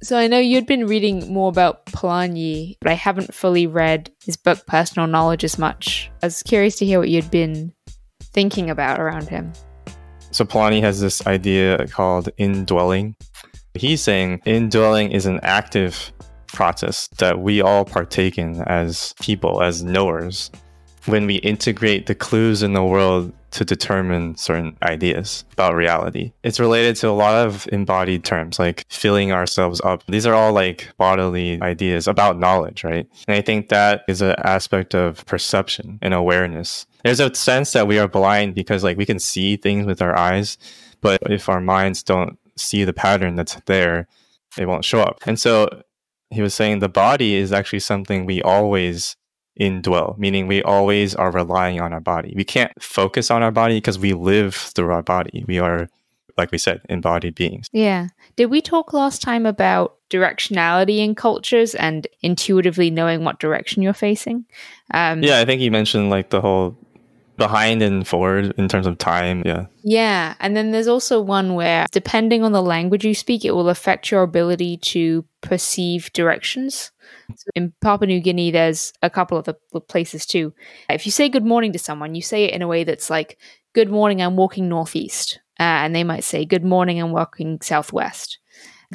So I know you'd been reading more about Polanyi, but I haven't fully read his book Personal Knowledge as much. I was curious to hear what you'd been thinking about around him. So Polanyi has this idea called indwelling. He's saying indwelling is an active process that we all partake in as people, as knowers, when we integrate the clues in the world to determine certain ideas about reality. It's related to a lot of embodied terms like filling ourselves up. These are all like bodily ideas about knowledge, right? And I think that is an aspect of perception and awareness. There's a sense that we are blind because like we can see things with our eyes, but if our minds don't see the pattern that's there, it won't show up. And so he was saying the body is actually something we always indwell, meaning we always are relying on our body. We can't focus on our body because we live through our body. We are, like we said, embodied beings. Yeah. Did we talk last time about directionality in cultures and intuitively knowing what direction you're facing? Um, yeah, I think you mentioned like the whole behind and forward in terms of time. Yeah. Yeah. And then there's also one where, depending on the language you speak, it will affect your ability to perceive directions. So in Papua New Guinea, there's a couple of the places too. If you say good morning to someone, you say it in a way that's like, Good morning, I'm walking northeast. Uh, and they might say, Good morning, I'm walking southwest.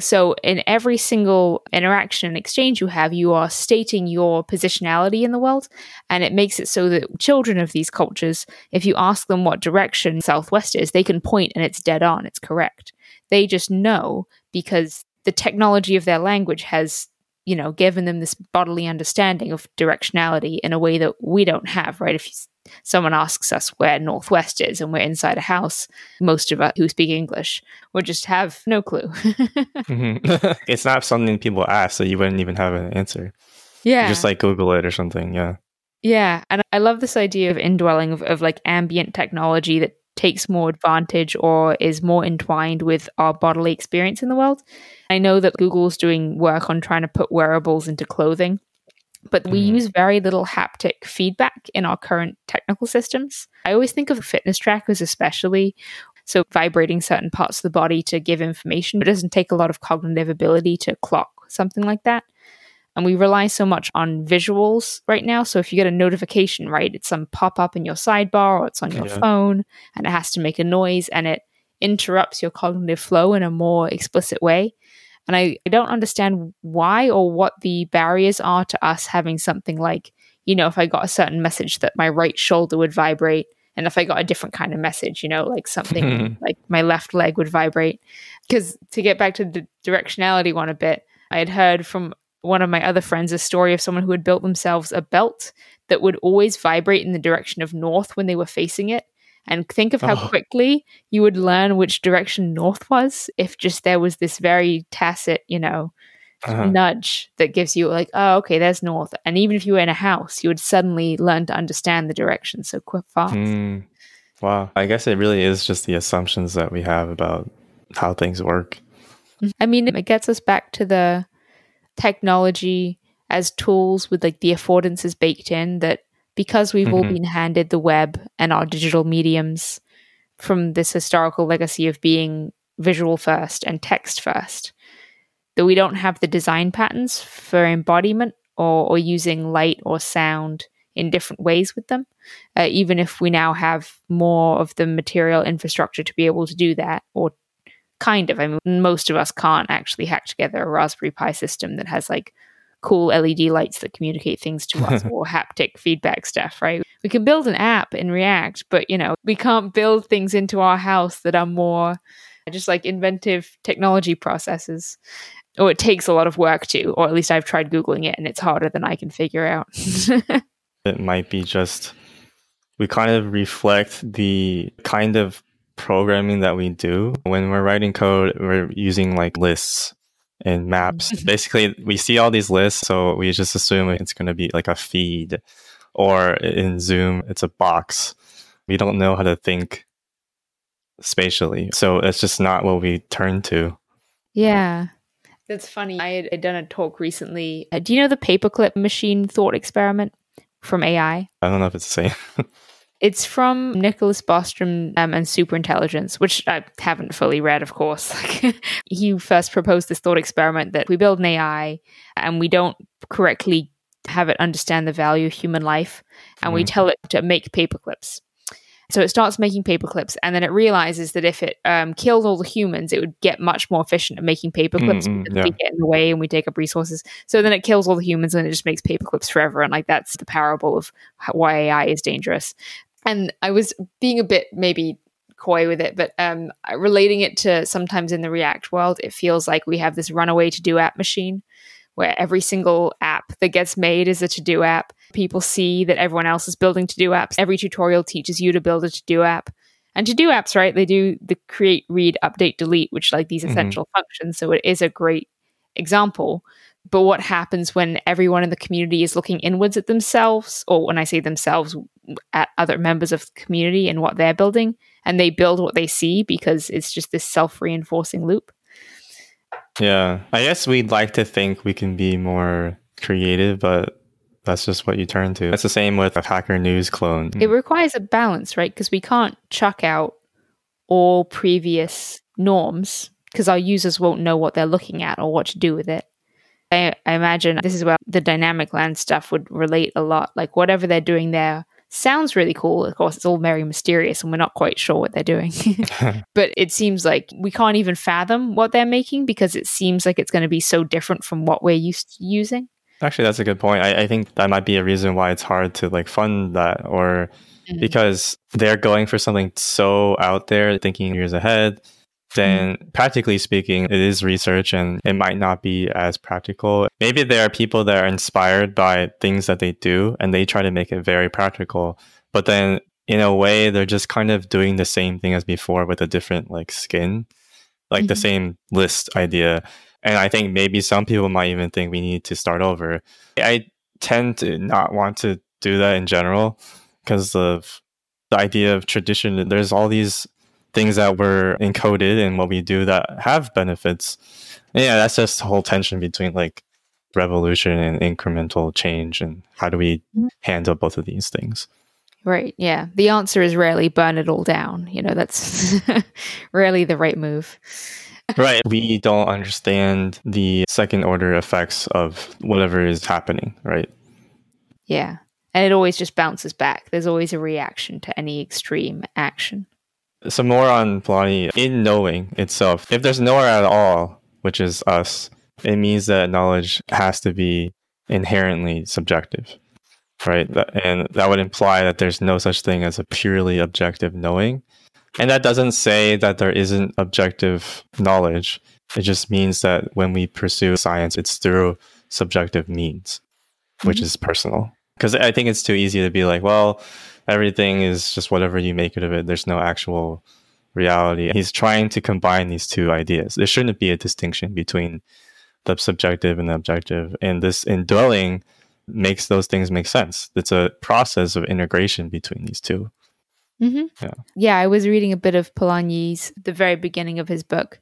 So, in every single interaction and exchange you have, you are stating your positionality in the world. And it makes it so that children of these cultures, if you ask them what direction southwest is, they can point and it's dead on, it's correct. They just know because the technology of their language has you know, given them this bodily understanding of directionality in a way that we don't have, right? If someone asks us where Northwest is and we're inside a house, most of us who speak English would just have no clue. mm-hmm. it's not something people ask, so you wouldn't even have an answer. Yeah. You just like Google it or something. Yeah. Yeah. And I love this idea of indwelling of, of like ambient technology that takes more advantage or is more entwined with our bodily experience in the world. I know that Google's doing work on trying to put wearables into clothing, but we mm. use very little haptic feedback in our current technical systems. I always think of fitness trackers, especially. So, vibrating certain parts of the body to give information. It doesn't take a lot of cognitive ability to clock something like that. And we rely so much on visuals right now. So if you get a notification, right, it's some pop up in your sidebar or it's on your yeah. phone and it has to make a noise and it interrupts your cognitive flow in a more explicit way. And I, I don't understand why or what the barriers are to us having something like, you know, if I got a certain message that my right shoulder would vibrate, and if I got a different kind of message, you know, like something like my left leg would vibrate. Because to get back to the directionality one a bit, I had heard from one of my other friends a story of someone who had built themselves a belt that would always vibrate in the direction of north when they were facing it. And think of how oh. quickly you would learn which direction north was if just there was this very tacit, you know, uh-huh. nudge that gives you like, oh, okay, there's north. And even if you were in a house, you would suddenly learn to understand the direction so quick fast. Mm. Wow. I guess it really is just the assumptions that we have about how things work. I mean, it gets us back to the technology as tools with like the affordances baked in that because we've mm-hmm. all been handed the web and our digital mediums from this historical legacy of being visual first and text first, that we don't have the design patterns for embodiment or, or using light or sound in different ways with them, uh, even if we now have more of the material infrastructure to be able to do that or kind of. I mean, most of us can't actually hack together a Raspberry Pi system that has like cool LED lights that communicate things to us or haptic feedback stuff, right? We can build an app in React, but you know, we can't build things into our house that are more just like inventive technology processes. Or it takes a lot of work to, or at least I've tried Googling it and it's harder than I can figure out. it might be just we kind of reflect the kind of programming that we do. When we're writing code, we're using like lists and maps. Basically, we see all these lists, so we just assume it's going to be like a feed, or in Zoom, it's a box. We don't know how to think spatially, so it's just not what we turn to. Yeah. That's funny. I had done a talk recently. Uh, do you know the paperclip machine thought experiment from AI? I don't know if it's the same. It's from Nicholas Bostrom um, and Superintelligence, which I haven't fully read, of course. he first proposed this thought experiment that we build an AI and we don't correctly have it understand the value of human life, and mm. we tell it to make paperclips. So it starts making paperclips, and then it realizes that if it um, killed all the humans, it would get much more efficient at making paperclips mm, yeah. we get in the way and we take up resources. So then it kills all the humans, and it just makes paperclips forever. And like that's the parable of why AI is dangerous. And I was being a bit maybe coy with it, but um, relating it to sometimes in the React world, it feels like we have this runaway to do app machine where every single app that gets made is a to do app. People see that everyone else is building to do apps. Every tutorial teaches you to build a to do app. And to do apps, right? They do the create, read, update, delete, which like these mm-hmm. essential mm-hmm. functions. So it is a great example. But what happens when everyone in the community is looking inwards at themselves, or when I say themselves, at other members of the community and what they're building, and they build what they see because it's just this self reinforcing loop? Yeah. I guess we'd like to think we can be more creative, but that's just what you turn to. It's the same with a Hacker News clone. It requires a balance, right? Because we can't chuck out all previous norms because our users won't know what they're looking at or what to do with it. I, I imagine this is where the Dynamicland stuff would relate a lot. Like whatever they're doing there sounds really cool. Of course, it's all very mysterious and we're not quite sure what they're doing. but it seems like we can't even fathom what they're making because it seems like it's going to be so different from what we're used to using. Actually, that's a good point. I, I think that might be a reason why it's hard to like fund that or mm-hmm. because they're going for something so out there, thinking years ahead then mm-hmm. practically speaking, it is research and it might not be as practical. Maybe there are people that are inspired by things that they do and they try to make it very practical. But then in a way, they're just kind of doing the same thing as before with a different like skin, like mm-hmm. the same list idea. And I think maybe some people might even think we need to start over. I tend to not want to do that in general because of the idea of tradition. There's all these things that were encoded in what we do that have benefits. And yeah, that's just the whole tension between like revolution and incremental change and how do we mm-hmm. handle both of these things. Right. Yeah. The answer is rarely burn it all down. You know, that's rarely the right move. right. We don't understand the second order effects of whatever is happening, right? Yeah. And it always just bounces back. There's always a reaction to any extreme action some more on Polanyi in knowing itself. If there's nowhere at all, which is us, it means that knowledge has to be inherently subjective, right? And that would imply that there's no such thing as a purely objective knowing. And that doesn't say that there isn't objective knowledge. It just means that when we pursue science, it's through subjective means, which mm-hmm. is personal. Because I think it's too easy to be like, well, everything is just whatever you make it of it. There's no actual reality. He's trying to combine these two ideas. There shouldn't be a distinction between the subjective and the objective. And this indwelling makes those things make sense. It's a process of integration between these 2 mm-hmm. Yeah. Yeah. I was reading a bit of Polanyi's, the very beginning of his book,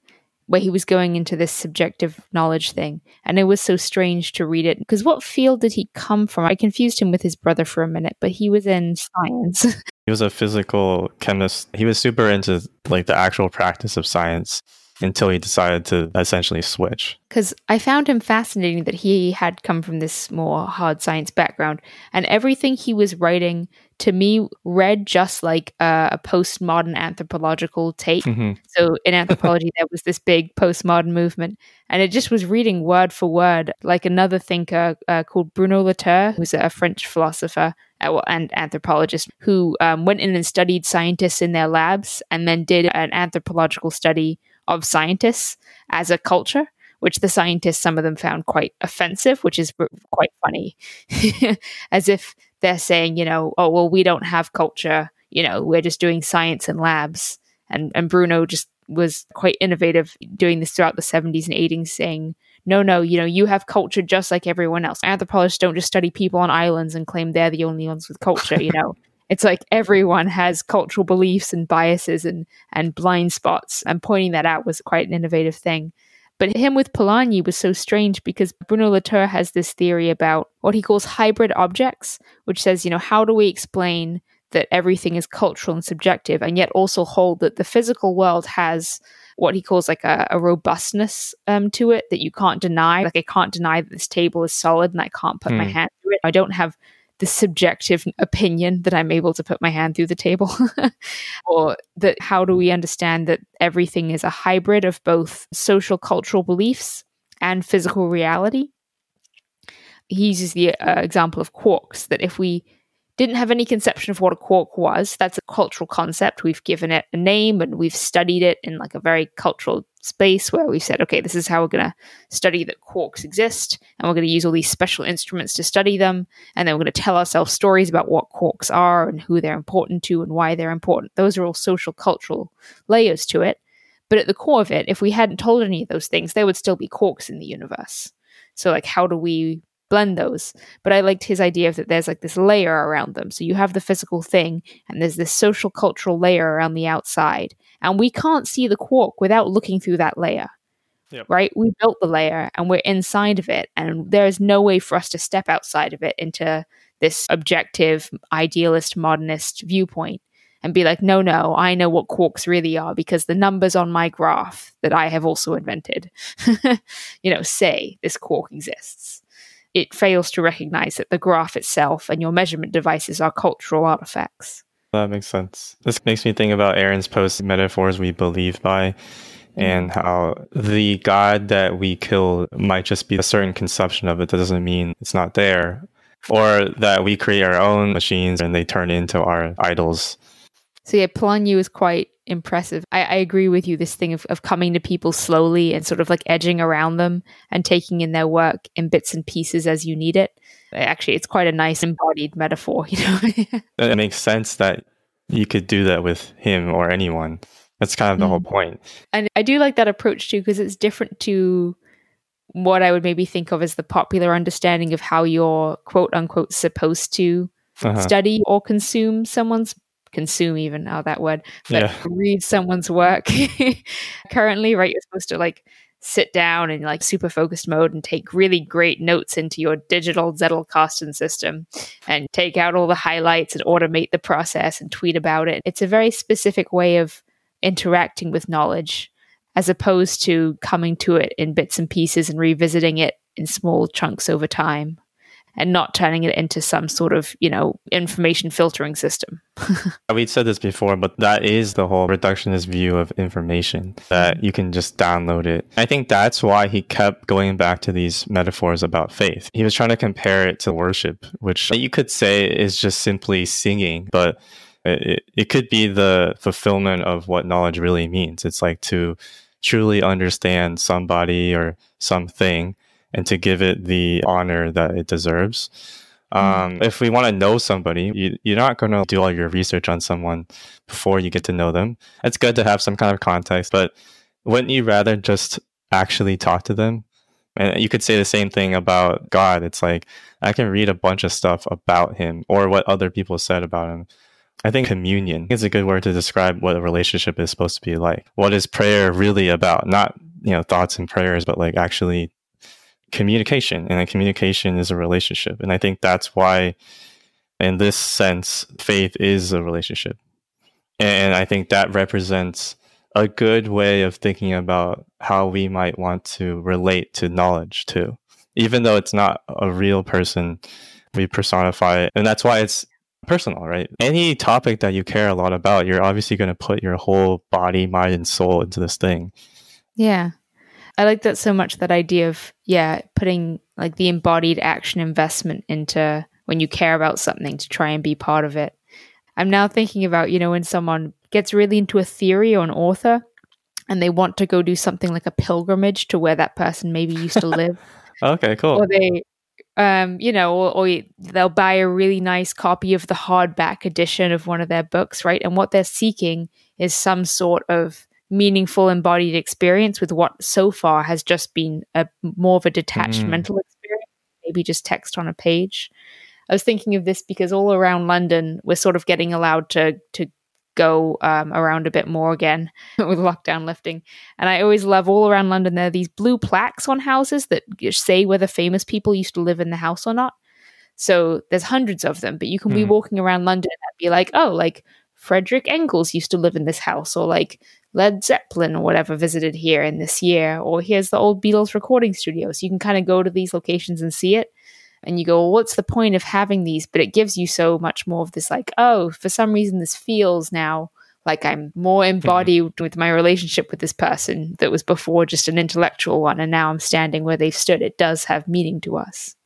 where he was going into this subjective knowledge thing. And it was so strange to read it because what field did he come from? I confused him with his brother for a minute, but he was in science. he was a physical chemist. He was super into like the actual practice of science until he decided to essentially switch. Because I found him fascinating that he had come from this more hard science background, and everything he was writing to me read just like a, a postmodern anthropological take. Mm-hmm. So in anthropology, there was this big postmodern movement, and it just was reading word for word like another thinker uh, called Bruno Latour, who's a French philosopher uh, and anthropologist who um, went in and studied scientists in their labs and then did an anthropological study of scientists as a culture, which the scientists, some of them found quite offensive, which is quite funny. as if they're saying, you know, oh, well, we don't have culture, you know, we're just doing science in labs. And, and Bruno just was quite innovative doing this throughout the 70s and 80s, saying, no, no, you know, you have culture just like everyone else. Anthropologists don't just study people on islands and claim they're the only ones with culture, you know. It's like everyone has cultural beliefs and biases and and blind spots and pointing that out was quite an innovative thing but him with Polanyi was so strange because Bruno Latour has this theory about what he calls hybrid objects, which says, you know, how do we explain that everything is cultural and subjective, and yet also hold that the physical world has what he calls like a, a robustness um, to it that you can't deny. Like I can't deny that this table is solid and I can't put my Hmm. hand through it. I don't have the subjective opinion that I'm able to put my hand through the table. or that how do we understand that everything is a hybrid of both social cultural beliefs and physical reality? He uses the uh, example of quarks that if we didn't have any conception of what a quark was. That's a cultural concept. We've given it a name and we've studied it in like a very cultural space where we've said, okay, this is how we're going to study that quarks exist. And we're going to use all these special instruments to study them. And then we're going to tell ourselves stories about what quarks are and who they're important to and why they're important. Those are all social cultural layers to it. But at the core of it, if we hadn't told any of those things, there would still be quarks in the universe. So, like, how do we blend those. But I liked his idea of that there's like this layer around them. So you have the physical thing, and there's this social cultural layer around the outside. And we can't see the quark without looking through that layer. Yep. Right? We built the layer and we're inside of it. And there is no way for us to step outside of it into this objective, idealist, modernist viewpoint and be like, no, no, I know what quarks really are because the numbers on my graph that I have also invented, you know, say this quark exists it fails to recognize that the graph itself and your measurement devices are cultural artifacts. That makes sense. This makes me think about Aaron's post metaphors we believe by mm. and how the God that we kill might just be a certain conception of it. That doesn't mean it's not there. Or that we create our own machines and they turn into our idols. So yeah, Polanyi was quite impressive. I, I agree with you. This thing of, of coming to people slowly and sort of like edging around them and taking in their work in bits and pieces as you need it. Actually, it's quite a nice embodied metaphor, you know. It makes sense that you could do that with him or anyone. That's kind of the Mm. whole point. and I do like that approach too because it's different to what I would maybe think of as the popular understanding of how you're quote unquote supposed to Uh-huh. study or consume someone's consume even how that word but Yeah. read someone's work currently right you're supposed to like sit down in like super focused mode and take really great notes into your digital zettelkasten system and take out all the highlights and automate the process and tweet about it. It's a very specific way of interacting with knowledge as opposed to coming to it in bits and pieces and revisiting it in small chunks over time and not turning it into some sort of, you know, information filtering system. We've said this before, but that is the whole reductionist view of information that you can just download it. I think that's why he kept going back to these metaphors about faith. He was trying to compare it to worship, which you could say is just simply singing, but it, it could be the fulfillment of what knowledge really means. It's like to truly understand somebody or something and to give it the honor that it deserves. Um, if we want to know somebody, you, you're not going to do all your research on someone before you get to know them. It's good to have some kind of context, but wouldn't you rather just actually talk to them? And you could say the same thing about God. It's like I can read a bunch of stuff about him or what other people said about him. I think communion is a good word to describe what a relationship is supposed to be like. What is prayer really about? Not, you know, thoughts and prayers, but like actually communication. And communication is a relationship. And I think that's why, in this sense, faith is a relationship. And I think that represents a good way of thinking about how we might want to relate to knowledge too. Even though it's not a real person, we personify it. And that's why it's personal, right? Any topic that you care a lot about, you're obviously going to put your whole body, mind, and soul into this thing. Yeah. I like that so much that idea of, yeah, putting like the embodied action investment into when you care about something to try and be part of it. I'm now thinking about, you know, when someone gets really into a theory or an author and they want to go do something like a pilgrimage to where that person maybe used to live. Okay, cool. or they um you know or, or they'll buy a really nice copy of the hardback edition of one of their books right and what they're seeking is some sort of meaningful embodied experience with what so far has just been a more of a detached Mm. mental experience maybe just text on a page i was thinking of this because all around london we're sort of getting allowed to to go um, around a bit more again with lockdown lifting and I always love all around London, there are these blue plaques on houses that say whether famous people used to live in the house or not. So there's hundreds of them, but you can mm. be walking around London and be like, oh, like Frederick Engels used to live in this house, or like Led Zeppelin or whatever visited here in this year, or here's the old Beatles recording studio. So you can kind of go to these locations and see it. And you go, well, what's the point of having these? But it gives you so much more of this, like, oh, for some reason, this feels now like I'm more mm-hmm. embodied with my relationship with this person that was before just an intellectual one. And now I'm standing where they've stood. It does have meaning to us.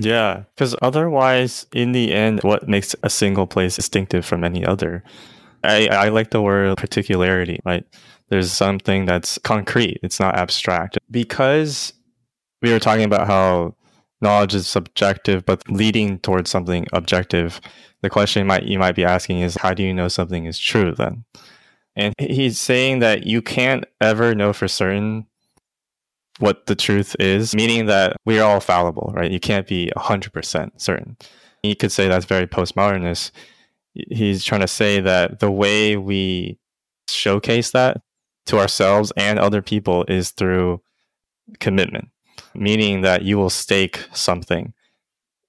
Yeah, because otherwise, in the end, what makes a single place distinctive from any other? I, I like the word particularity, right? There's something that's concrete, it's not abstract. Because we were talking about how knowledge is subjective, but leading towards something objective, the question might you might be asking is how do you know something is true then? And he's saying that you can't ever know for certain what the truth is, meaning that we're all fallible, right? You can't be 100% certain. You could say that's very postmodernist. He's trying to say that the way we showcase that to ourselves and other people is through commitment, meaning that you will stake something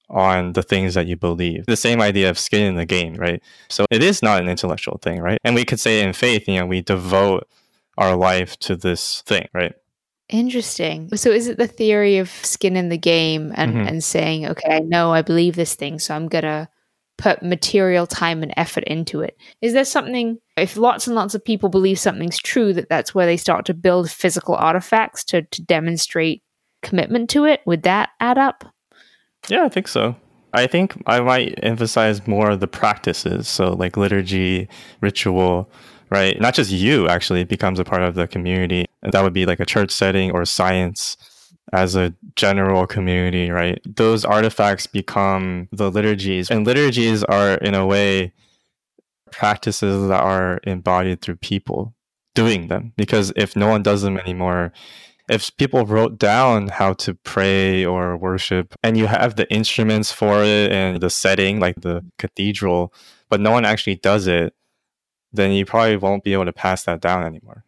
on the things that you believe. The same idea of skin in the game, right? So it is not an intellectual thing, right? And we could say in faith, you know, we devote our life to this thing, right? Interesting. So is it the theory of skin in the game and, mm-hmm. and saying, okay, I know I believe this thing, so I'm gonna put material time and effort into it. Is there something if lots and lots of people believe something's true that that's where they start to build physical artifacts to to demonstrate commitment to it? Would that add up? Yeah, I think so. I think I might emphasize more of the practices. So like liturgy, ritual, right? Not just you actually becomes a part of the community. And that would be like a church setting or science as a general community, right? Those artifacts become the liturgies. And liturgies are in a way practices that are embodied through people doing them. Because if no one does them anymore, if people wrote down how to pray or worship and you have the instruments for it and the setting like the cathedral but no one actually does it then you probably won't be able to pass that down anymore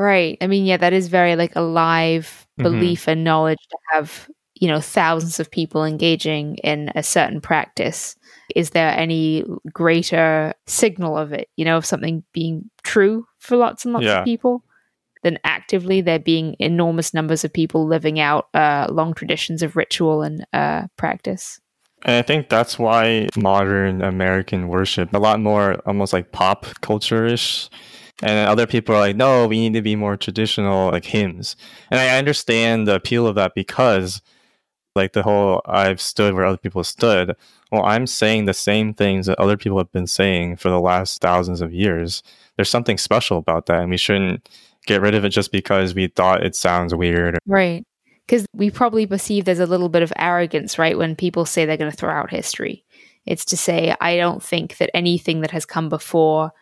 right i mean yeah that is very like alive mm-hmm. belief mm-hmm. and knowledge to have you know thousands of people engaging in a certain practice is there any greater signal of it you know of something being true for lots and lots yeah. of people Than actively there being enormous numbers of people living out uh, long traditions of ritual and uh, practice. And I think that's why modern American worship, a lot more almost like pop culture ish. And other people are like, no, we need to be more traditional, like hymns. And I understand the appeal of that because, like, the whole I've stood where other people stood. Well, I'm saying the same things that other people have been saying for the last thousands of years. There's something special about that. And we shouldn't get rid of it just because we thought it sounds weird. Right. Because we probably perceive there's a little bit of arrogance, right, when people say they're going to throw out history. It's to say, I don't think that anything that has come before,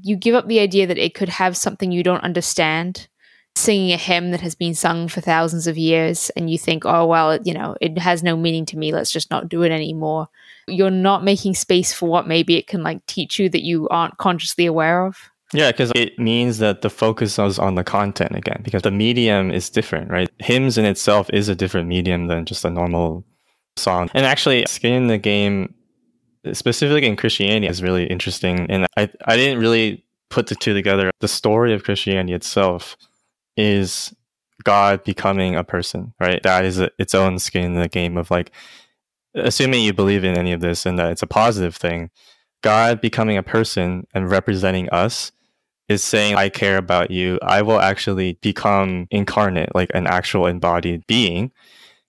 you give up the idea that it could have something you don't understand. Singing a hymn that has been sung for thousands of years, and you think, oh, well, you know, it has no meaning to me. Let's just not do it anymore. You're not making space for what maybe it can like teach you that you aren't consciously aware of. Yeah, because it means that the focus is on the content again, because the medium is different, right? Hymns in itself is a different medium than just a normal song. And actually, skin in the game, specifically in Christianity, is really interesting. And I, I didn't really put the two together. The story of Christianity itself is God becoming a person, right? That is a, its own skin in the game of like, assuming you believe in any of this and that it's a positive thing, God becoming a person and representing us is saying, I care about you. I will actually become incarnate, like an actual embodied being.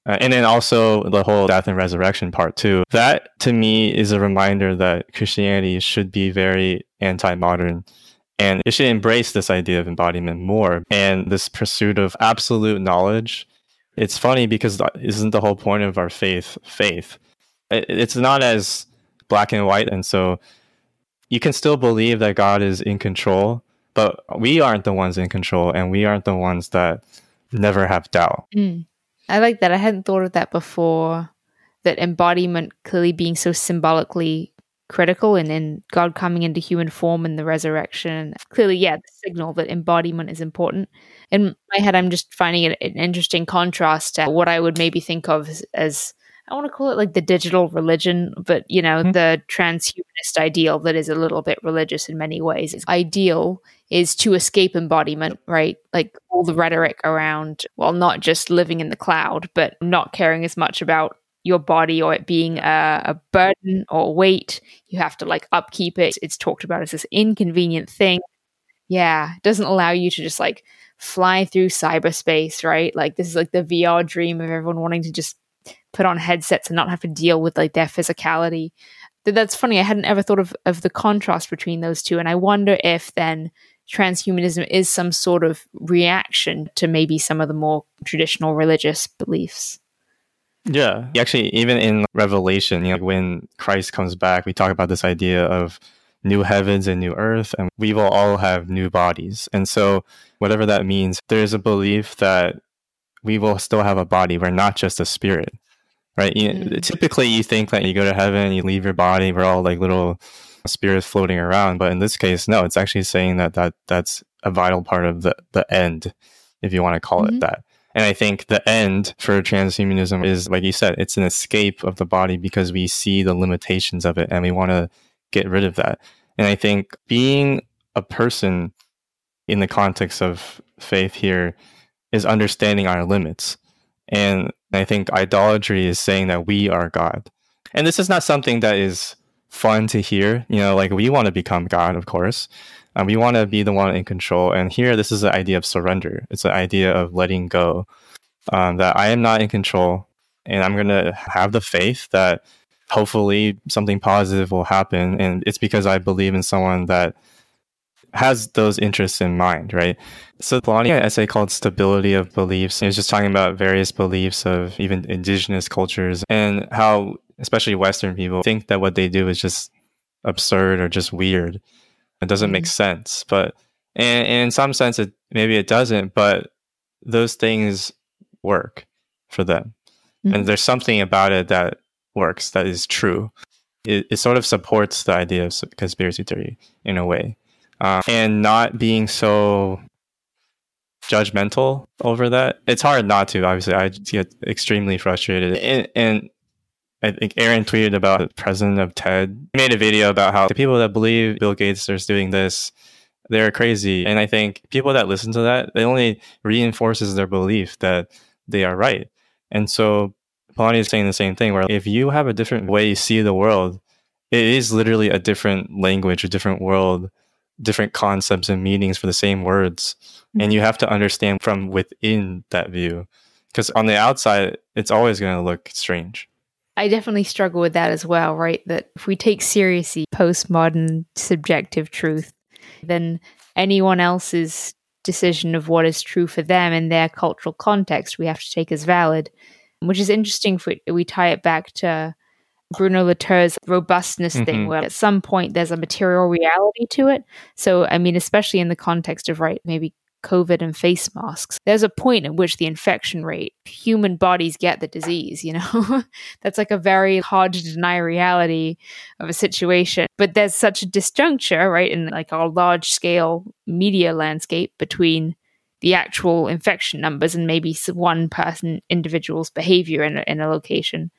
Uh, and then also the whole death and resurrection part too. That to me is a reminder that Christianity should be very anti-modern and it should embrace this idea of embodiment more and this pursuit of absolute knowledge. It's funny because isn't the whole point of our faith faith? It's not as black and white and so you can still believe that God is in control, but we aren't the ones in control and we aren't the ones that never have doubt. Mm. I like that. I hadn't thought of that before. That embodiment clearly being so symbolically critical and then God coming into human form and the resurrection. Clearly, yeah, the signal that embodiment is important. In my head, I'm just finding it an interesting contrast to what I would maybe think of as, as I want to call it like the digital religion, but you know, mm-hmm. the transhumanist ideal that is a little bit religious in many ways. Its ideal is to escape embodiment, right? Like all the rhetoric around, well, not just living in the cloud, but not caring as much about your body or it being a, a burden or weight. You have to like upkeep it. It's talked about as this inconvenient thing. Yeah, it doesn't allow you to just like fly through cyberspace, right? Like this is like the VR dream of everyone wanting to just put on headsets and not have to deal with like their physicality. That's funny. I hadn't ever thought of, of the contrast between those two. And I wonder if then transhumanism is some sort of reaction to maybe some of the more traditional religious beliefs. Yeah. Actually, even in Revelation, you know, when Christ comes back, we talk about this idea of new heavens and new earth, and we will all have new bodies. And so, whatever that means, there's a belief that we will still have a body. We're not just a spirit, right? You, mm-hmm. Typically, you think that you go to heaven, you leave your body, we're all like little spirits floating around. But in this case, no, it's actually saying that, that that's a vital part of the, the end, if you want to call mm-hmm. it that. And I think the end for transhumanism is, like you said, it's an escape of the body because we see the limitations of it and we want to get rid of that. And I think being a person in the context of faith here is understanding our limits. And I think idolatry is saying that we are God. And this is not something that is fun to hear. You know, like we want to become God, of course. and we want to be the one in control. And here, this is the idea of surrender. It's the idea of letting go. Um, that I am not in control, and I'm going to have the faith that hopefully something positive will happen. And it's because I believe in someone that has those interests in mind, right? So Polanyi had an essay called Stability of Beliefs. It was just talking about various beliefs of even indigenous cultures and how especially Western people think that what they do is just absurd or just weird. It doesn't mm-hmm. make sense. But and, and in some sense it maybe it doesn't, but those things work for them. Mm-hmm. And there's something about it that works that is true. It, it sort of supports the idea of conspiracy theory in a way um, and not being so judgmental over that. It's hard not to. Obviously, I get extremely frustrated, and, and I think Aaron tweeted about the president of TED. He made a video about how the people that believe Bill Gates is doing this, they're crazy. And I think people that listen to that, it only reinforces their belief that they are right. And so Polanyi is saying the same thing where if you have a different way you see the world, it is literally a different language, a different world different concepts and meanings for the same words. Mm-hmm. And you have to understand from within that view. Because on the outside, it's always going to look strange. I definitely struggle with that as well, right? That if we take seriously postmodern subjective truth, then anyone else's decision of what is true for them in their cultural context we have to take as valid, which is interesting if we, we tie it back to Bruno Latour's robustness mm-hmm. thing, where at some point there's a material reality to it. So, I mean, especially in the context of, right, maybe COVID and face masks, there's a point at which the infection rate, human bodies get the disease, you know? That's like a very hard to deny reality of a situation. But there's such a disjuncture, right, in like our large scale media landscape between the actual infection numbers and maybe one person individual's behavior in a, in a location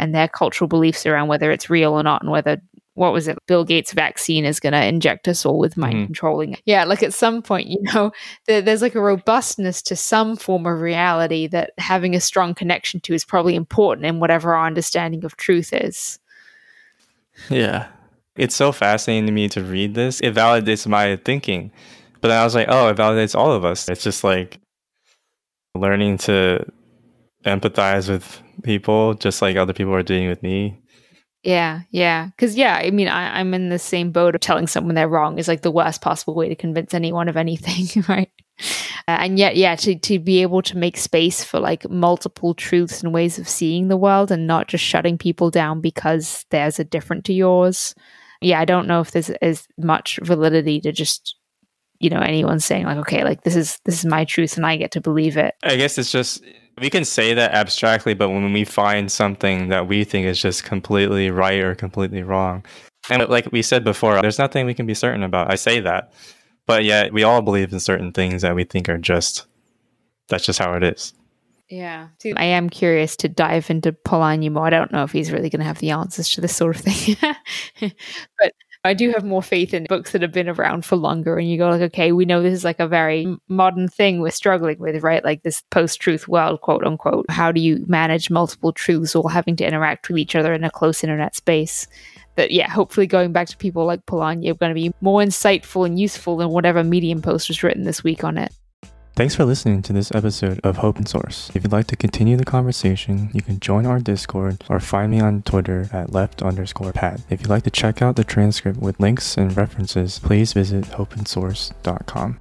and their cultural beliefs around whether it's real or not and whether what was it bill gates vaccine is going to inject us all with mind mm-hmm. controlling. Yeah like at some point you know there, there's like a robustness to some form of reality that having a strong connection to is probably important in whatever our understanding of truth is. Yeah. It's so fascinating to me to read this. It validates my thinking. But i was like oh it validates all of us. It's just like learning to empathize with people just like other people are doing with me. Yeah, yeah. Because, yeah, I mean, I, I'm in the same boat of telling someone they're wrong is like the worst possible way to convince anyone of anything, right? Uh, and yet, yeah, to, to be able to make space for like multiple truths and ways of seeing the world and not just shutting people down because theirs are different to yours. Yeah, I don't know if there's as much validity to just you know anyone saying like okay like this is this is my truth and i get to believe it i guess it's just we can say that abstractly, but when we find something that we think is just completely right or completely wrong, and like we said before, there's nothing we can be certain about. I say that, but yet we all believe in certain things that we think are just that's just how it is. Yeah. I am curious to dive into Polanyi more. I don't know if he's really going to have the answers to this sort of thing. but I do have more faith in books that have been around for longer. And you go like, okay, we know this is like a very modern thing we're struggling with, right? Like this post-truth world, quote unquote. How do you manage multiple truths all having to interact with each other in a close internet space? That yeah, hopefully going back to people like Polanyi are going to be more insightful and useful than whatever Medium post was written this week on it. Thanks for listening to this episode of Open Source. If you'd like to continue the conversation, you can join our Discord or find me on Twitter at left underscore pat. If you'd like to check out the transcript with links and references, please visit opensource.com.